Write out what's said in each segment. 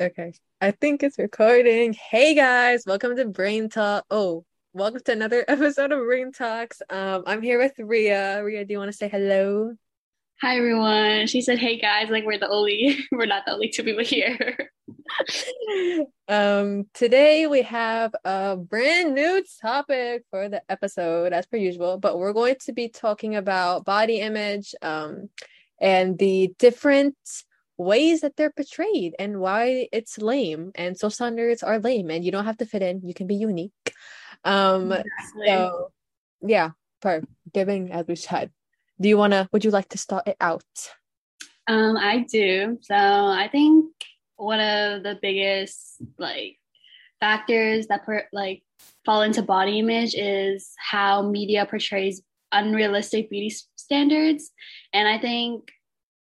Okay, I think it's recording. Hey guys, welcome to Brain Talk. Oh, welcome to another episode of Brain Talks. Um, I'm here with Ria. Ria, do you want to say hello? Hi everyone. She said, "Hey guys, like we're the only we're not the only two people here." um, today we have a brand new topic for the episode, as per usual. But we're going to be talking about body image, um, and the different ways that they're portrayed and why it's lame. And social standards are lame and you don't have to fit in. You can be unique. Um exactly. so yeah per giving as we said do you want to would you like to start it out? Um i do. So i think one of the biggest like factors that per, like fall into body image is how media portrays unrealistic beauty standards. And i think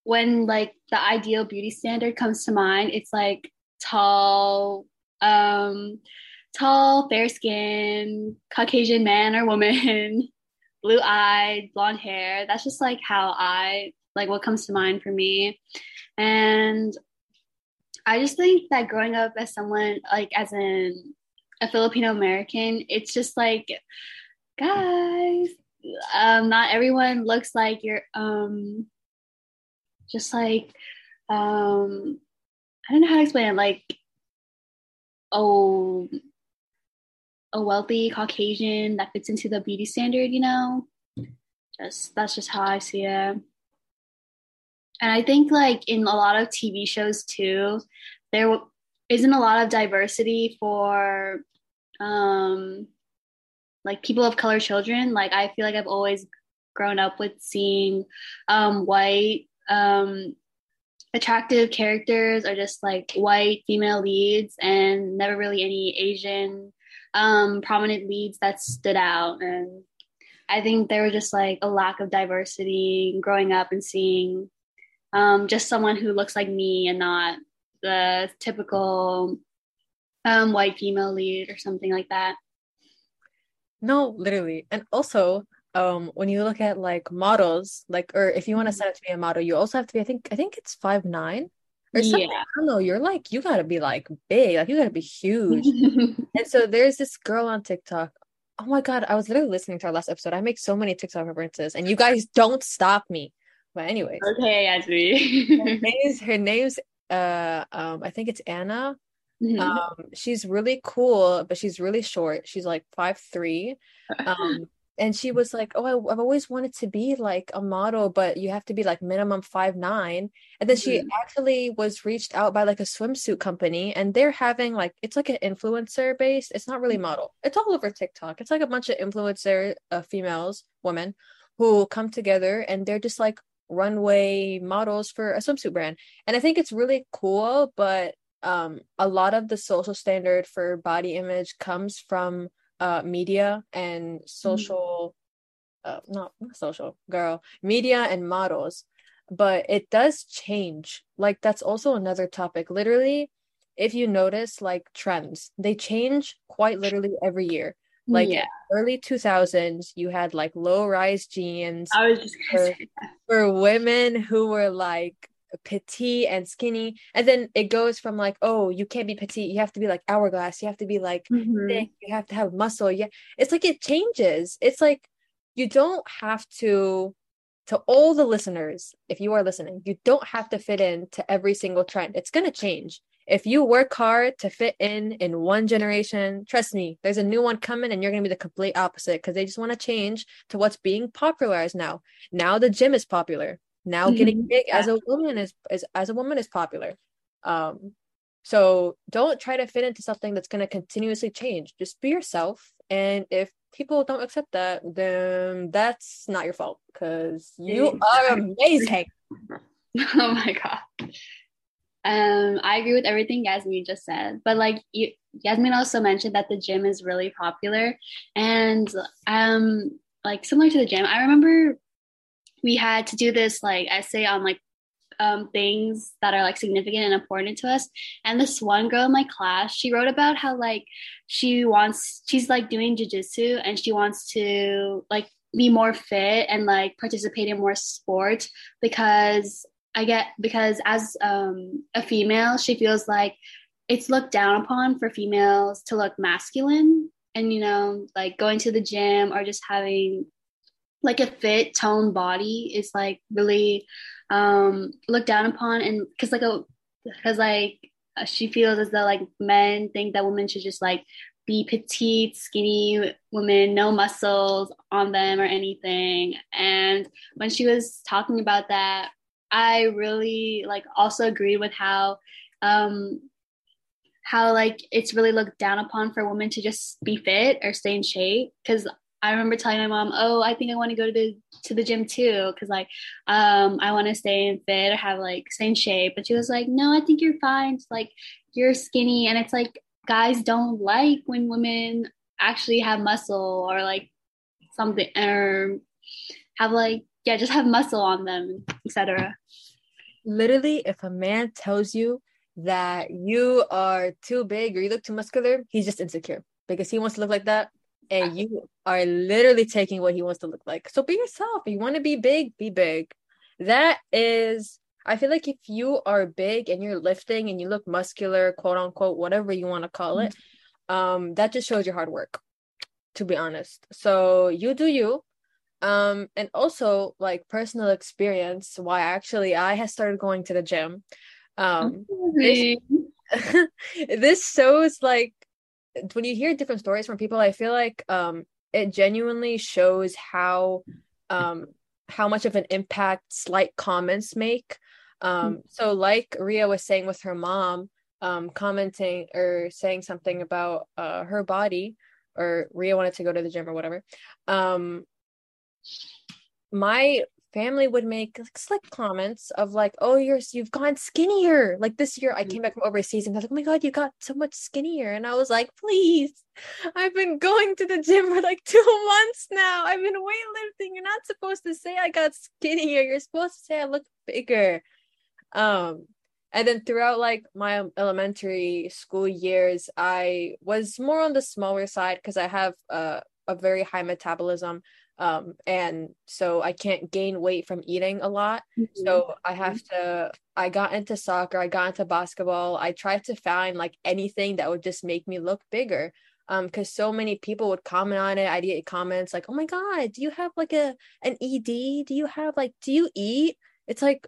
when like the ideal beauty standard comes to mind, it's like tall, um, tall, fair skin, Caucasian man or woman, blue eyed, blonde hair. That's just like how I like what comes to mind for me. And I just think that growing up as someone like as an a Filipino American, it's just like guys, um, not everyone looks like your um just like um I don't know how to explain it, like oh a wealthy Caucasian that fits into the beauty standard, you know? Just that's just how I see it. And I think like in a lot of TV shows too, there isn't a lot of diversity for um like people of color children. Like I feel like I've always grown up with seeing um white um, attractive characters are just like white female leads and never really any Asian um, prominent leads that stood out. And I think there was just like a lack of diversity growing up and seeing um, just someone who looks like me and not the typical um, white female lead or something like that. No, literally. And also, um when you look at like models like or if you want to set up to be a model you also have to be i think i think it's five nine or something yeah. i don't know you're like you gotta be like big like you gotta be huge and so there's this girl on tiktok oh my god i was literally listening to our last episode i make so many tiktok references and you guys don't stop me but anyways okay Ashley. her name's her name's uh um i think it's anna Mm-hmm. Um, she's really cool, but she's really short. She's like five three. Um, and she was like oh I, have always wanted to be like a model but you have to be like minimum five nine. And then she mm-hmm. actually was reached out by like a swimsuit company and they're having like it's like an influencer based it's not really model. It's all over tiktok. It's like a bunch of influencer uh, females women who come together and they're just like runway models for a swimsuit brand. And i think it's really cool but um a lot of the social standard for body image comes from uh, media and social, mm-hmm. uh, not, not social, girl, media and models. But it does change. Like, that's also another topic. Literally, if you notice, like, trends, they change quite literally every year. Like yeah. early 2000s, you had like low rise jeans. I was just for, for women who were like petite and skinny and then it goes from like oh you can't be petite you have to be like hourglass you have to be like mm-hmm. thick you have to have muscle yeah. It's like it changes. It's like you don't have to to all the listeners if you are listening you don't have to fit in to every single trend. It's going to change. If you work hard to fit in in one generation trust me there's a new one coming and you're going to be the complete opposite because they just want to change to what's being popularized now. Now the gym is popular now mm-hmm. getting big as a woman is, is as a woman is popular. Um so don't try to fit into something that's going to continuously change. Just be yourself and if people don't accept that then that's not your fault because you are amazing. Oh my god. Um i agree with everything yasmin just said but like you, yasmin also mentioned that the gym is really popular and um like similar to the gym i remember we had to do this like essay on like um, things that are like significant and important to us. And this one girl in my class, she wrote about how like she wants, she's like doing jujitsu and she wants to like be more fit and like participate in more sports because I get because as um, a female, she feels like it's looked down upon for females to look masculine and you know like going to the gym or just having like a fit toned body is like really um looked down upon and because like a because like she feels as though like men think that women should just like be petite, skinny women, no muscles on them or anything. And when she was talking about that, I really like also agreed with how um how like it's really looked down upon for women to just be fit or stay in shape because I remember telling my mom, "Oh, I think I want to go to the to the gym too, because like, um, I want to stay in fit or have like in shape." But she was like, "No, I think you're fine. It's like you're skinny, and it's like guys don't like when women actually have muscle or like something or have like yeah, just have muscle on them, etc." Literally, if a man tells you that you are too big or you look too muscular, he's just insecure because he wants to look like that and you are literally taking what he wants to look like. So be yourself. You want to be big, be big. That is, I feel like if you are big and you're lifting and you look muscular, quote unquote, whatever you want to call it, um, that just shows your hard work, to be honest. So you do you. Um, and also like personal experience, why actually I have started going to the gym. Um, this, this shows like when you hear different stories from people, I feel like um it genuinely shows how um how much of an impact slight comments make. Um mm-hmm. so like Ria was saying with her mom, um commenting or saying something about uh her body or Ria wanted to go to the gym or whatever. Um my family would make like slick comments of like, "Oh, you're you've gone skinnier." Like this year, I came back from overseas and I was like, "Oh my god, you got so much skinnier," and I was like, "Please, I've been going to the gym for like two months now. I've been weightlifting. You're not supposed to say I got skinnier. You're supposed to say I look bigger." Um, and then throughout like my elementary school years, I was more on the smaller side because I have uh, a very high metabolism um and so i can't gain weight from eating a lot. Mm-hmm. so i have to i got into soccer i got into basketball. I tried to find like anything that would just make me look bigger. Um because so many people would comment on it. I'd get comments like oh my god do you have like a an ed do you have like do you eat? It's like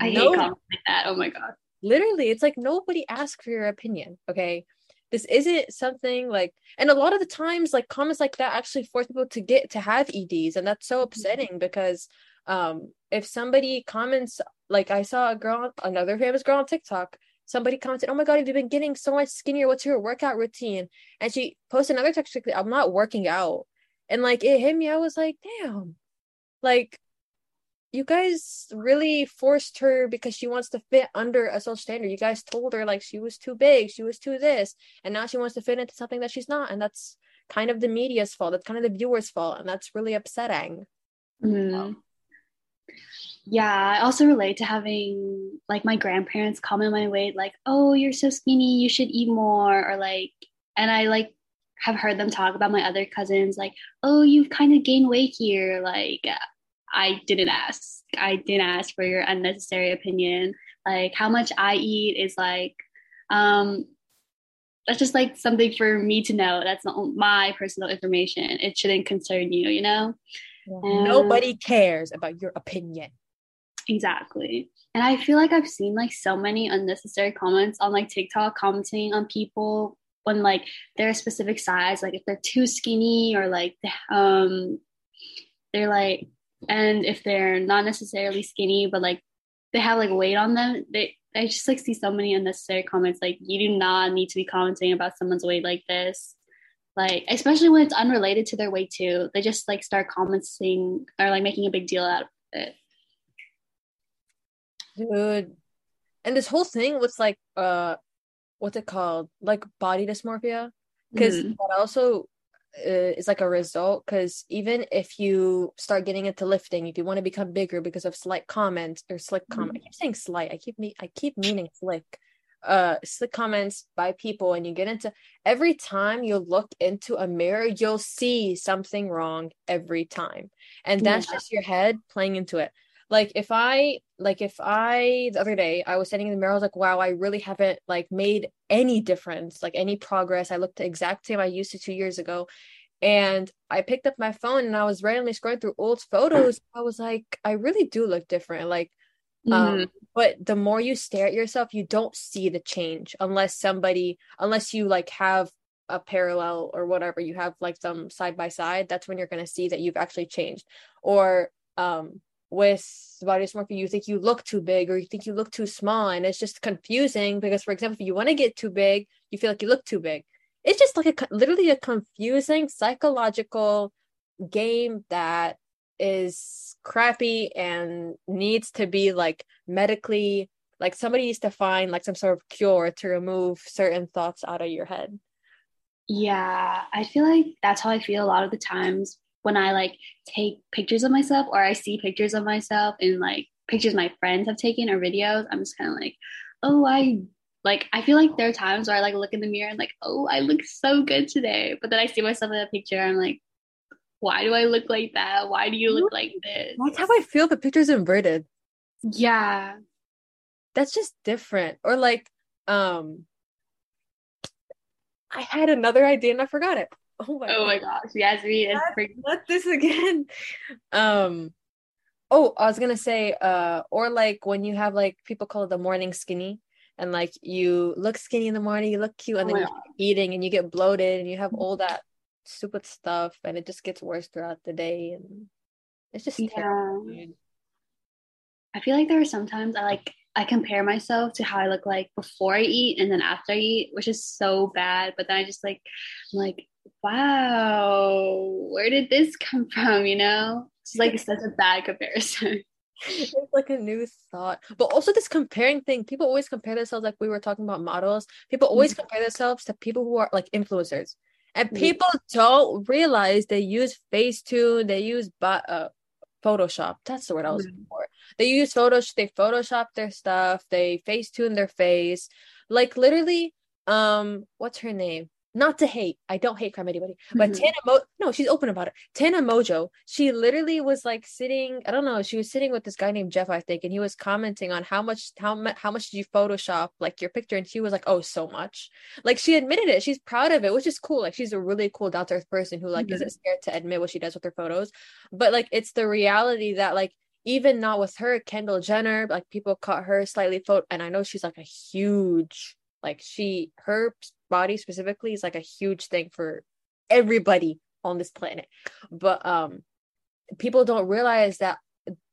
i no, hate comments like that. Oh my god. Literally it's like nobody asks for your opinion okay this isn't something like and a lot of the times like comments like that actually force people to get to have eds and that's so mm-hmm. upsetting because um if somebody comments like i saw a girl another famous girl on tiktok somebody commented oh my god you've been getting so much skinnier? What's your workout routine? And she posted another text like i'm not working out. And like it hit me i was like damn. Like you guys really forced her because she wants to fit under a social standard. You guys told her like she was too big, she was too this, and now she wants to fit into something that she's not. And that's kind of the media's fault. That's kind of the viewer's fault. And that's really upsetting. Mm. Yeah, I also relate to having like my grandparents comment my weight, like, oh, you're so skinny, you should eat more, or like, and I like have heard them talk about my other cousins, like, oh, you've kind of gained weight here. Like, I didn't ask. I didn't ask for your unnecessary opinion. Like how much I eat is like um that's just like something for me to know. That's not my personal information. It shouldn't concern you, you know? And Nobody cares about your opinion. Exactly. And I feel like I've seen like so many unnecessary comments on like TikTok commenting on people when like they're a specific size, like if they're too skinny or like um they're like and if they're not necessarily skinny but like they have like weight on them they i just like see so many unnecessary comments like you do not need to be commenting about someone's weight like this. Like especially when it's unrelated to their weight too. They just like start commenting or like making a big deal out of it. Dude. And this whole thing was like uh what's it called? Like body dysmorphia? Because mm-hmm. that also uh, is like a result because even if you start getting into lifting if you want to become bigger because of slight comments or slick comment mm-hmm. i keep saying slight i keep me i keep meaning slick uh slick comments by people and you get into every time you look into a mirror you'll see something wrong every time and that's yeah. just your head playing into it like if i like if i the other day i was standing in the mirror i was like wow i really haven't like made any difference like any progress. I looked the exact same i used to two years ago and i picked up my phone and i was randomly scrolling through old photos. I was like i really do look different like um, mm-hmm. um but the more you stare at yourself you don't see the change unless somebody unless you like have a parallel or whatever you have like some side by side that's when you're going to see that you've actually changed. Or um with body dysmorphia you think you look too big or you think you look too small and it's just confusing because for example if you want to get too big you feel like you look too big. It's just like a literally a confusing psychological game that is crappy and needs to be like medically like somebody needs to find like some sort of cure to remove certain thoughts out of your head. Yeah i feel like that's how i feel a lot of the times when I like take pictures of myself or I see pictures of myself and like pictures my friends have taken or videos, I'm just kind of like, oh, I like I feel like there are times where I like look in the mirror and like, oh, I look so good today. But then I see myself in a picture, I'm like, why do I look like that? Why do you look like this? That's how I feel. The picture's inverted. Yeah. That's just different. Or like, um, I had another idea and I forgot it. Oh my, oh my gosh, Yasmin is not this again. Um oh, I was gonna say, uh, or like when you have like people call it the morning skinny, and like you look skinny in the morning, you look cute, and oh then you're eating and you get bloated and you have all that stupid stuff, and it just gets worse throughout the day, and it's just yeah. terrible. I feel like there are sometimes I like I compare myself to how I look like before I eat and then after I eat, which is so bad. But then I just like, I'm like, wow, where did this come from? You know, it's like such a bad comparison. it's like a new thought. But also this comparing thing people always compare themselves like we were talking about models. People always mm-hmm. compare themselves to people who are like influencers. And people don't realize they use facetune they use uh, photoshop. That's the word i was mm-hmm. looking for. They use photos they photoshop their stuff they facetune their face. Like literally um what's her name not to hate. I don't hate crime anybody, but mm-hmm. Tana Mo no, she's open about it. Tana Mongeau, she literally was like sitting, I don't know, she was sitting with this guy named Jeff, I think, and he was commenting on how much how much how much did you Photoshop like your picture, and she was like, Oh, so much. Like she admitted it, she's proud of it, which is cool. Like she's a really cool down to earth person who like mm-hmm. isn't scared to admit what she does with her photos. But like it's the reality that like even not with her, Kendall Jenner, like people caught her slightly photo, and I know she's like a huge like she her body specifically is like a huge thing for everybody on this planet. But um people don't realize that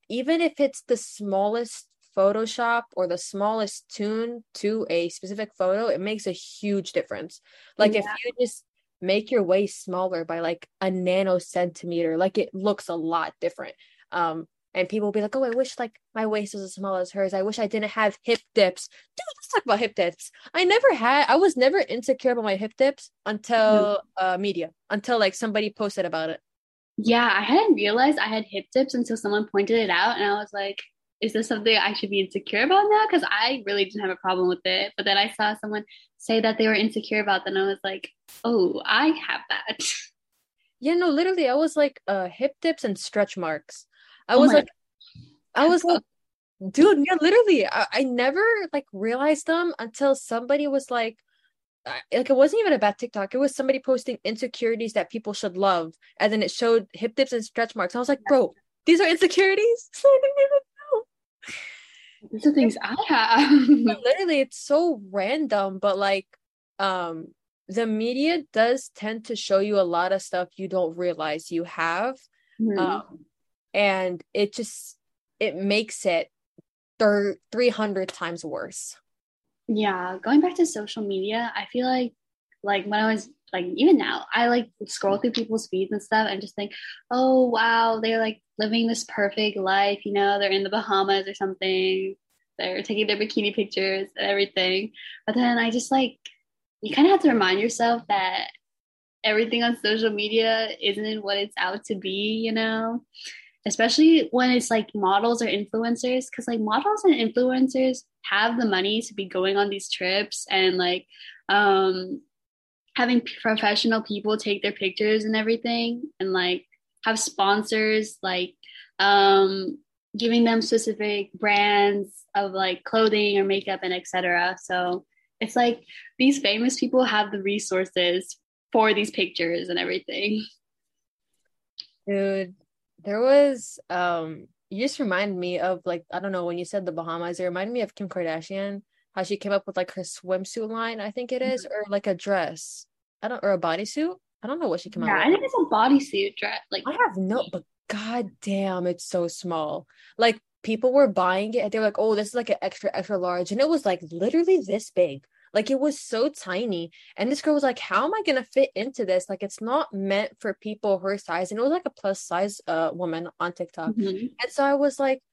even if it's the smallest Photoshop or the smallest tune to a specific photo, it makes a huge difference. Like yeah. if you just make your waist smaller by like a nano centimeter, like it looks a lot different. Um, and people will be like, "Oh, I wish like my waist was as small as hers. I wish I didn't have hip dips." Dude, let's talk about hip dips. I never had. I was never insecure about my hip dips until uh media, until like somebody posted about it. Yeah, I hadn't realized I had hip dips until someone pointed it out, and I was like, "Is this something I should be insecure about now?" Because I really didn't have a problem with it, but then I saw someone say that they were insecure about that, and I was like, "Oh, I have that." Yeah, no, literally, I was like, uh, hip dips and stretch marks. I oh was like, I was like, dude, yeah, literally, I, I never like realized them until somebody was like, like it wasn't even about TikTok. It was somebody posting insecurities that people should love, and then it showed hip dips and stretch marks. I was like, bro, these are insecurities. So I didn't even know. These are things I have. literally, it's so random, but like, um, the media does tend to show you a lot of stuff you don't realize you have. Mm-hmm. Um, and it just it makes it thir- 300 times worse. Yeah going back to social media i feel like like when i was like even now i like scroll through people's feeds and stuff and just think oh wow they're like living this perfect life you know they're in the bahamas or something they're taking their bikini pictures and everything. But then i just like you kind of have to remind yourself that everything on social media isn't what it's out to be you know especially when it's like models or influencers because like models and influencers have the money to be going on these trips and like um having professional people take their pictures and everything and like have sponsors like um giving them specific brands of like clothing or makeup and etc so it's like these famous people have the resources for these pictures and everything. Dude there was um you just remind me of like I don't know when you said the Bahamas, it reminded me of Kim Kardashian, how she came up with like her swimsuit line, I think it is, mm-hmm. or like a dress. I don't or a bodysuit. I don't know what she came yeah, out with. I think it's a bodysuit dress. Like I have no but god damn, it's so small. Like people were buying it and they were like, oh, this is like an extra, extra large. And it was like literally this big. Like it was so tiny. And this girl was like, How am I gonna fit into this? Like it's not meant for people her size. And it was like a plus size uh woman on TikTok. Mm-hmm. And so I was like,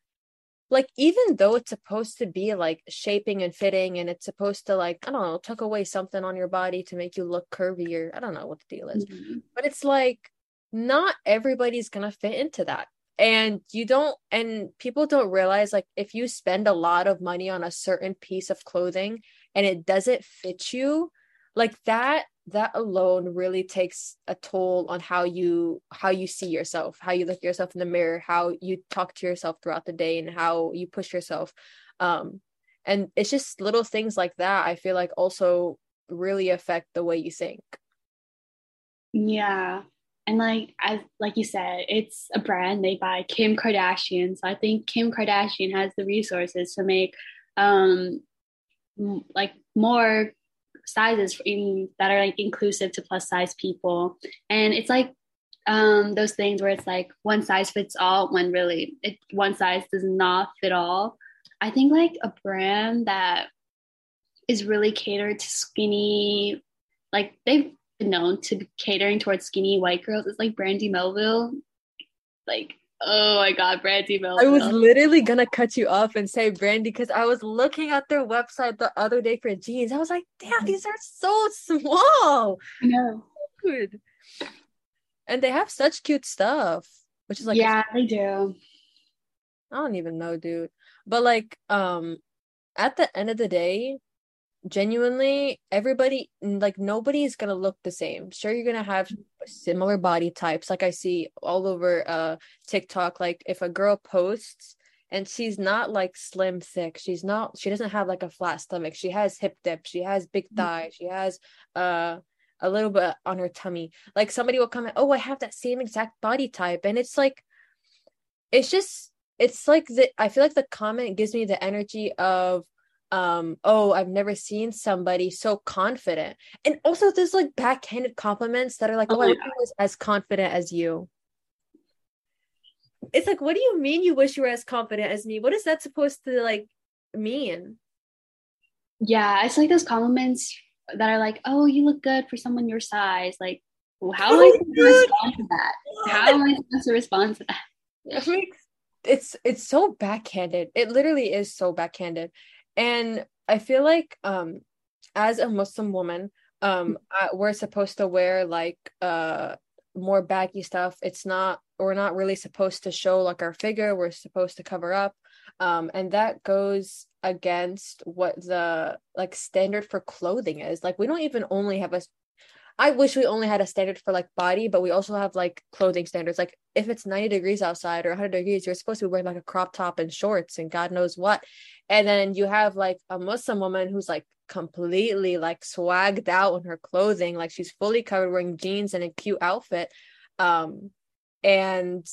like even though it's supposed to be like shaping and fitting and it's supposed to like i don't know tuck away something on your body to make you look curvier i don't know what the deal is mm-hmm. but it's like not everybody's gonna fit into that and you don't and people don't realize like if you spend a lot of money on a certain piece of clothing and it doesn't fit you like that that alone really takes a toll on how you how you see yourself how you look yourself in the mirror how you talk to yourself throughout the day and how you push yourself. Um and it's just little things like that i feel like also really affect the way you think. Yeah. And like as like you said it's a brand made by kim kardashian. So i think kim kardashian has the resources to make um like more sizes in, that are like inclusive to plus size people. And it's like um those things where it's like one size fits all when really it one size does not fit all. I think like a brand that is really catered to skinny like they've been known to be catering towards skinny white girls it's like brandy melville. Like Oh my god, Brandy Melville. I was literally gonna cut you off and say Brandy because I was looking at their website the other day for jeans. I was like, damn, these are so small. No. Good. And they have such cute stuff. Which is like Yeah, they do. I don't even know, dude. But like, um, at the end of the day, genuinely everybody like nobody is gonna look the same sure you're gonna have similar body types like i see all over uh tiktok like if a girl posts and she's not like slim thick she's not she doesn't have like a flat stomach she has hip dip she has big mm-hmm. thigh she has uh a little bit on her tummy like somebody will comment oh i have that same exact body type and it's like it's just it's like the i feel like the comment gives me the energy of um oh i've never seen somebody so confident. And also there's like backhanded compliments that are like oh, oh i was as confident as you. It's like what do you mean you wish you were as confident as me? What is that supposed to like mean? Yeah it's like those compliments that are like oh you look good for someone your size like well, how am i supposed to respond to that? How am i supposed to respond to that? It's it's so backhanded. It literally is so backhanded and i feel like um as a muslim woman um I, we're supposed to wear like uh more baggy stuff it's not we're not really supposed to show like our figure we're supposed to cover up um and that goes against what the like standard for clothing is like we don't even only have a I wish we only had a standard for like body, but we also have like clothing standards. Like if it's 90 degrees outside or 100 degrees, you're supposed to be wearing like a crop top and shorts and God knows what. And then you have like a Muslim woman who's like completely like swagged out in her clothing, like she's fully covered wearing jeans and a cute outfit. Um, and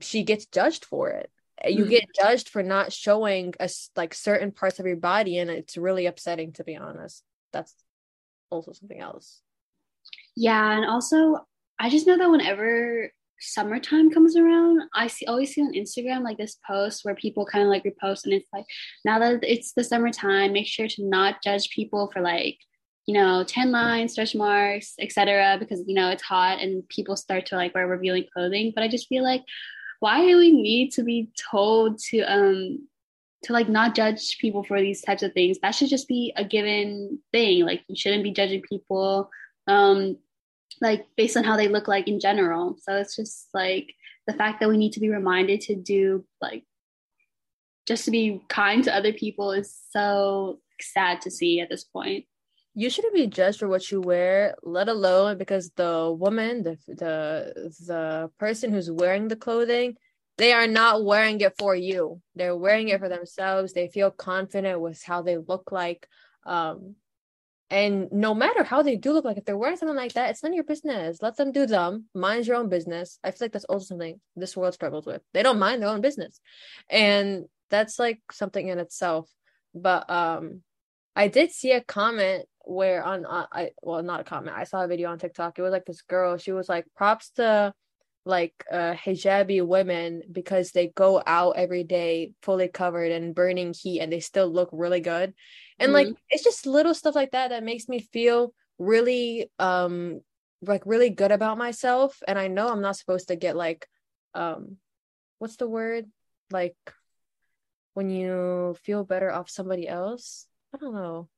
she gets judged for it. You mm-hmm. get judged for not showing us like certain parts of your body, and it's really upsetting to be honest. That's also something else. Yeah, and also I just know that whenever summertime comes around, I see always see on Instagram like this post where people kind of like repost and it's like now that it's the summertime, make sure to not judge people for like you know tan lines, stretch marks, etc. Because you know it's hot and people start to like wear revealing clothing. But I just feel like why do we need to be told to um to like not judge people for these types of things? That should just be a given thing. Like you shouldn't be judging people um like based on how they look like in general. So it's just like the fact that we need to be reminded to do like just to be kind to other people is so sad to see at this point. You shouldn't be judged for what you wear let alone because the woman the the the person who's wearing the clothing they are not wearing it for you. They're wearing it for themselves. They feel confident with how they look like. Um and no matter how they do look like if they're wearing something like that it's none of your business let them do them mind your own business i feel like that's also something this world struggles with they don't mind their own business and that's like something in itself but um i did see a comment where on uh, I well not a comment. I saw a video on TikTok. It was like this girl. She was like props to like uh hijabi women because they go out every day fully covered and burning heat and they still look really good. And mm-hmm. like it's just little stuff like that that makes me feel really um like really good about myself and I know I'm not supposed to get like um what's the word? Like when you feel better off somebody else. I don't know.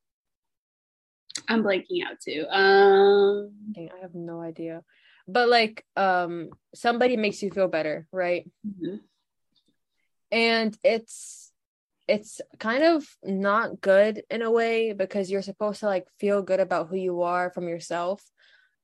I'm blanking out too. Um I have no idea. But like um somebody makes you feel better, right? Mm-hmm. And it's it's kind of not good in a way because you're supposed to like feel good about who you are from yourself.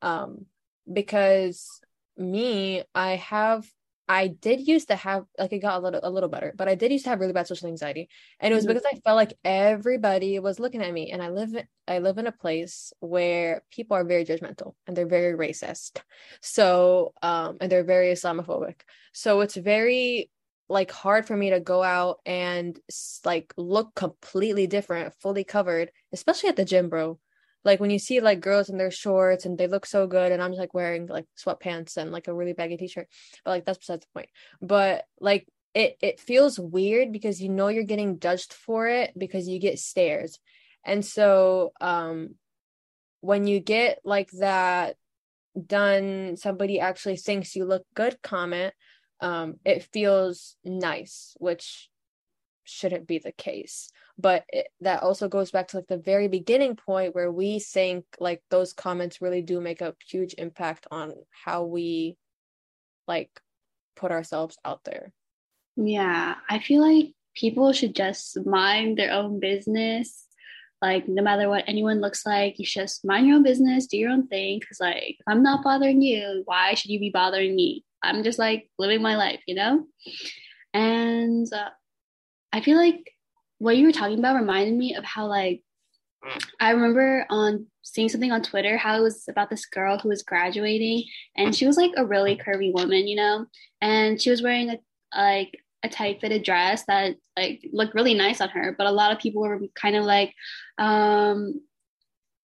Um because me, I have I did used to have like it got a little a little better, but I did used to have really bad social anxiety, and it was mm-hmm. because I felt like everybody was looking at me, and I live I live in a place where people are very judgmental and they're very racist, so um and they're very Islamophobic, so it's very like hard for me to go out and like look completely different, fully covered, especially at the gym, bro like when you see like girls in their shorts and they look so good and i'm just like wearing like sweatpants and like a really baggy t-shirt but like that's besides the point. But like it it feels weird because you know you're getting judged for it because you get stares. And so um when you get like that done somebody actually thinks you look good comment um it feels nice which shouldn't be the case but it, that also goes back to like the very beginning point where we think like those comments really do make a huge impact on how we like put ourselves out there. Yeah i feel like people should just mind their own business. Like no matter what anyone looks like you just mind your own business do your own thing because like if i'm not bothering you why should you be bothering me? I'm just like living my life you know? And uh, i feel like what you were talking about reminded me of how like I remember on seeing something on Twitter how it was about this girl who was graduating and she was like a really curvy woman, you know, and she was wearing a like a tight fitted dress that like looked really nice on her, but a lot of people were kind of like um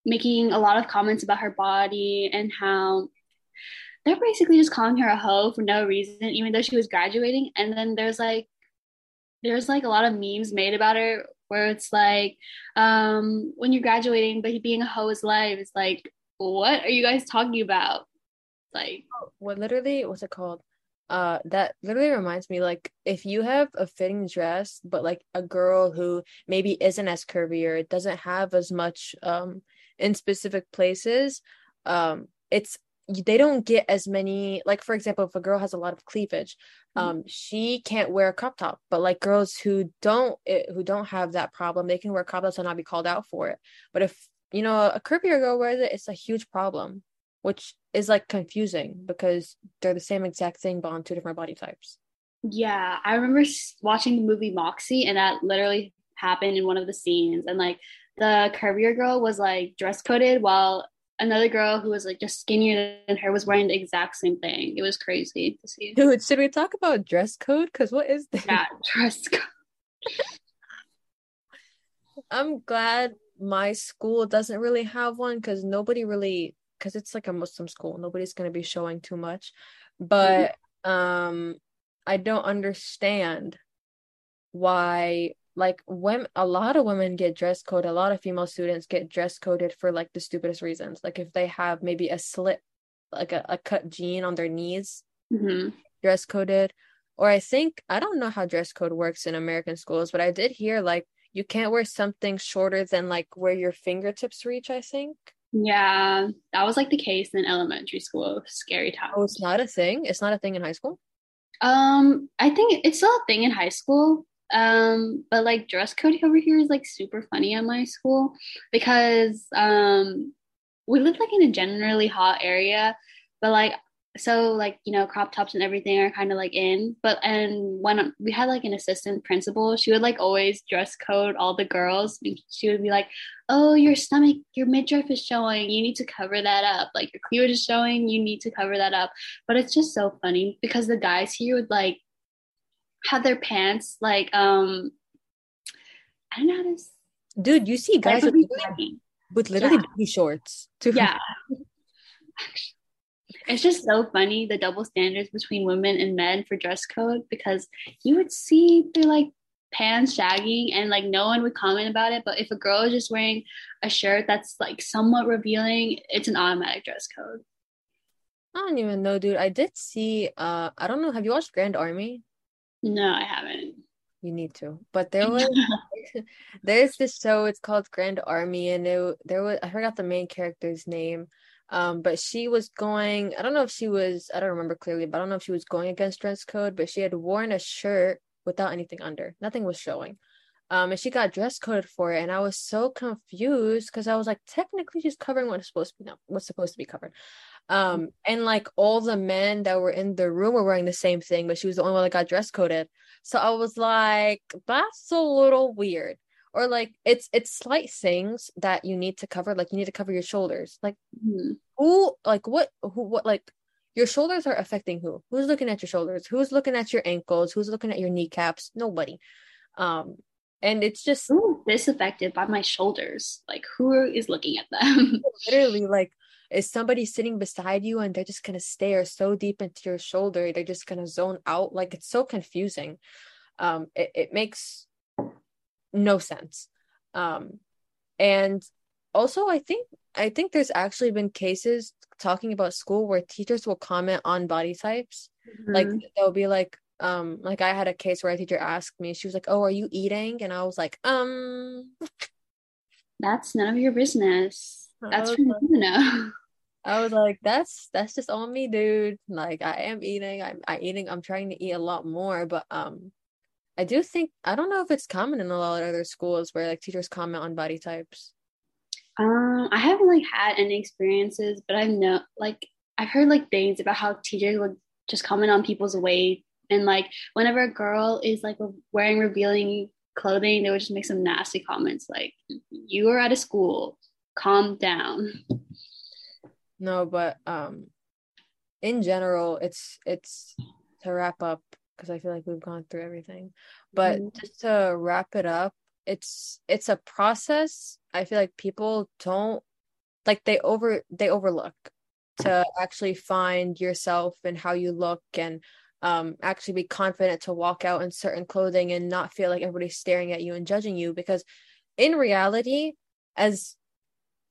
making a lot of comments about her body and how they're basically just calling her a hoe for no reason, even though she was graduating. And then there's like there's like a lot of memes made about her where it's like um when you're graduating but being a hoe is life. It's like what are you guys talking about? Like what literally what's it called? Uh that literally reminds me like if you have a fitting dress but like a girl who maybe isn't as curvy or doesn't have as much um in specific places um it's they don't get as many like for example if a girl has a lot of cleavage mm-hmm. um she can't wear a crop top. But like girls who don't eh, who don't have that problem they can wear crop tops and not be called out for it. But if you know a curvier girl wears it it's a huge problem which is like confusing because they're the same exact thing but on two different body types. Yeah i remember watching the movie moxie and that literally happened in one of the scenes. And like the curvier girl was like dress coded while another girl who was like just skinnier than her was wearing the exact same thing. It was crazy to see. Dude, should we talk about dress code? Because what is that? Yeah, dress code. I'm glad my school doesn't really have one because nobody really because it's like a Muslim school. Nobody's gonna be showing too much. But mm-hmm. um I don't understand why like when a lot of women get dress code a lot of female students get dress coded for like the stupidest reasons. Like if they have maybe a slit like a, a cut jean on their knees mm-hmm. dress coded. Or i think i don't know how dress code works in american schools but i did hear like you can't wear something shorter than like where your fingertips reach i think. Yeah that was like the case in elementary school. Scary time oh it's not a thing? It's not a thing in high school? Um, I think it's still a thing in high school. Um, but like dress code over here is like super funny at my school because um we live like in a generally hot area, but like so like you know crop tops and everything are kind of like in. But and when we had like an assistant principal she would like always dress code all the girls. She would be like oh your stomach your midriff is showing. You need to cover that up. Like your cleavage is showing. You need to cover that up. But it's just so funny because the guys here would like have their pants like um i don't know how to dude you see guys like, with, literally, with literally yeah. shorts too. Yeah. It's just so funny the double standards between women and men for dress code because you would see their like pants shagging and like no one would comment about it but if a girl is just wearing a shirt that's like somewhat revealing it's an automatic dress code. I don't even know dude. I did see uh i don't know have you watched grand army no i haven't you need to but there was there's this show it's called grand army and it, there was i forgot the main character's name um, but she was going, I don't know if she was, I don't remember clearly, but I don't know if she was going against dress code, but she had worn a shirt without anything under. Nothing was showing. Um, and she got dress coded for it, and I was so confused because I was like, technically, she's covering what's supposed to be no, what's supposed to be covered. Um, and like all the men that were in the room were wearing the same thing, but she was the only one that got dress coded. So I was like, that's a little weird. Or like it's it's slight things that you need to cover like you need to cover your shoulders. Like mm-hmm. who like what who what like your shoulders are affecting who? Who's looking at your shoulders? Who's looking at your ankles? Who's looking at your kneecaps? Nobody. Um and it's just Ooh, this affected by my shoulders. Like who is looking at them? Literally like is somebody sitting beside you and they're just gonna stare so deep into your shoulder they're just gonna zone out. Like it's so confusing. Um it, it makes no sense. Um and also i think i think there's actually been cases talking about school where teachers will comment on body types. Mm-hmm. like they'll be like um like i had a case where a teacher asked me she was like oh are you eating and i was like um that's none of your business that's for you to know I was like, that's that's just on me, dude. Like I am eating. I'm I eating. I'm trying to eat a lot more, but um, I do think I don't know if it's common in a lot of other schools where like teachers comment on body types. Um, I haven't like had any experiences, but I know like I've heard like things about how teachers would just comment on people's weight and like whenever a girl is like wearing revealing clothing, they would just make some nasty comments like you are at a school, calm down. No, but um in general it's it's to wrap up because I feel like we've gone through everything. But mm-hmm. just to wrap it up, it's it's a process. I feel like people don't like they over they overlook to actually find yourself and how you look and um actually be confident to walk out in certain clothing and not feel like everybody's staring at you and judging you. Because in reality as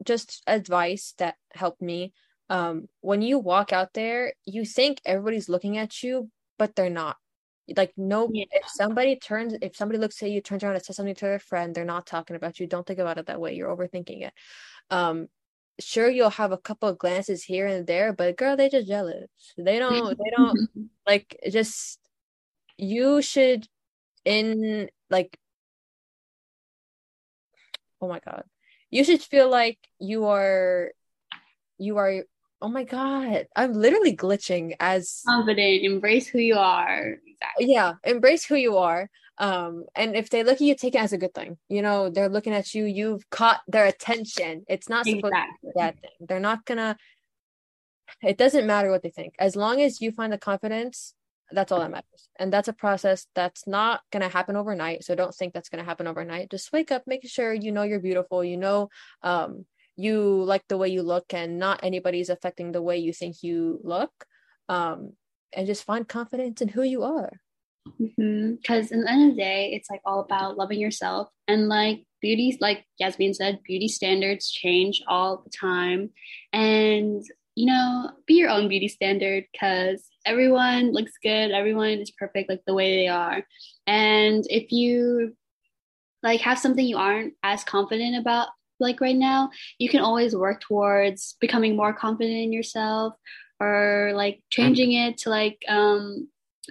just advice that helped me um when you walk out there you think everybody's looking at you but they're not. Like no yeah. if somebody turns if somebody looks at you turns around and says something to their friend they're not talking about you. Don't think about it that way. You're overthinking it. Um sure you'll have a couple of glances here and there but girl they just jealous. They don't they don't like just you should in like oh my god. You should feel like you are you are oh my god i'm literally glitching as confident embrace who you are. Exactly. yeah embrace who you are um and if they look at you take it as a good thing. You know they're looking at you you've caught their attention. It's not supposed exactly. to be a bad thing. They're not gonna it doesn't matter what they think. As long as you find the confidence that's all that matters. And that's a process that's not going to happen overnight so don't think that's going to happen overnight. Just wake up make sure you know you're beautiful you know um you like the way you look and not anybody's affecting the way you think you look. Um and just find confidence in who you are because mm-hmm. in the end of the day it's like all about loving yourself. And like beauty like yasmin said beauty standards change all the time. And you know be your own beauty standard because everyone looks good. Everyone is perfect like the way they are. And if you like have something you aren't as confident about like right now, you can always work towards becoming more confident in yourself or like changing it to like um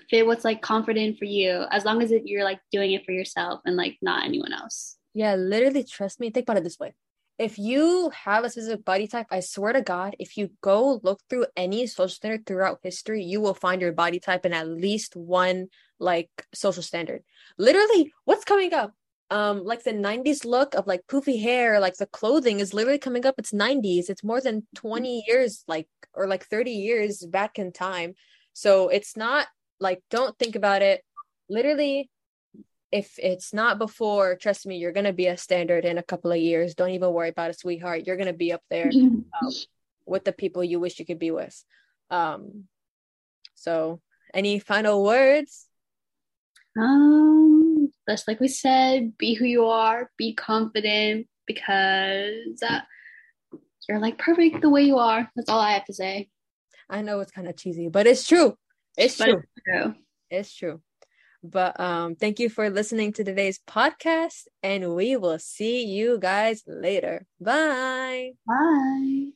fit what's like confident for you as long as it, you're like doing it for yourself and like not anyone else. Yeah literally trust me think about it this way. If you have a specific body type i swear to god if you go look through any social standard throughout history you will find your body type in at least one like social standard. Literally what's coming up? Um like the 90s look of like poofy hair like the clothing is literally coming up. It's 90s it's more than 20 years like or like 30 years back in time. So it's not like don't think about it. Literally if it's not before trust me you're going to be a standard in a couple of years. Don't even worry about it sweetheart. You're going to be up there um, with the people you wish you could be with. Um so any final words? Um just like we said be who you are be confident because uh, you're like perfect the way you are. That's all i have to say. I know it's kind of cheesy but it's true it's true. It's true. It's true. But um thank you for listening to today's podcast and we will see you guys later. Bye. Bye.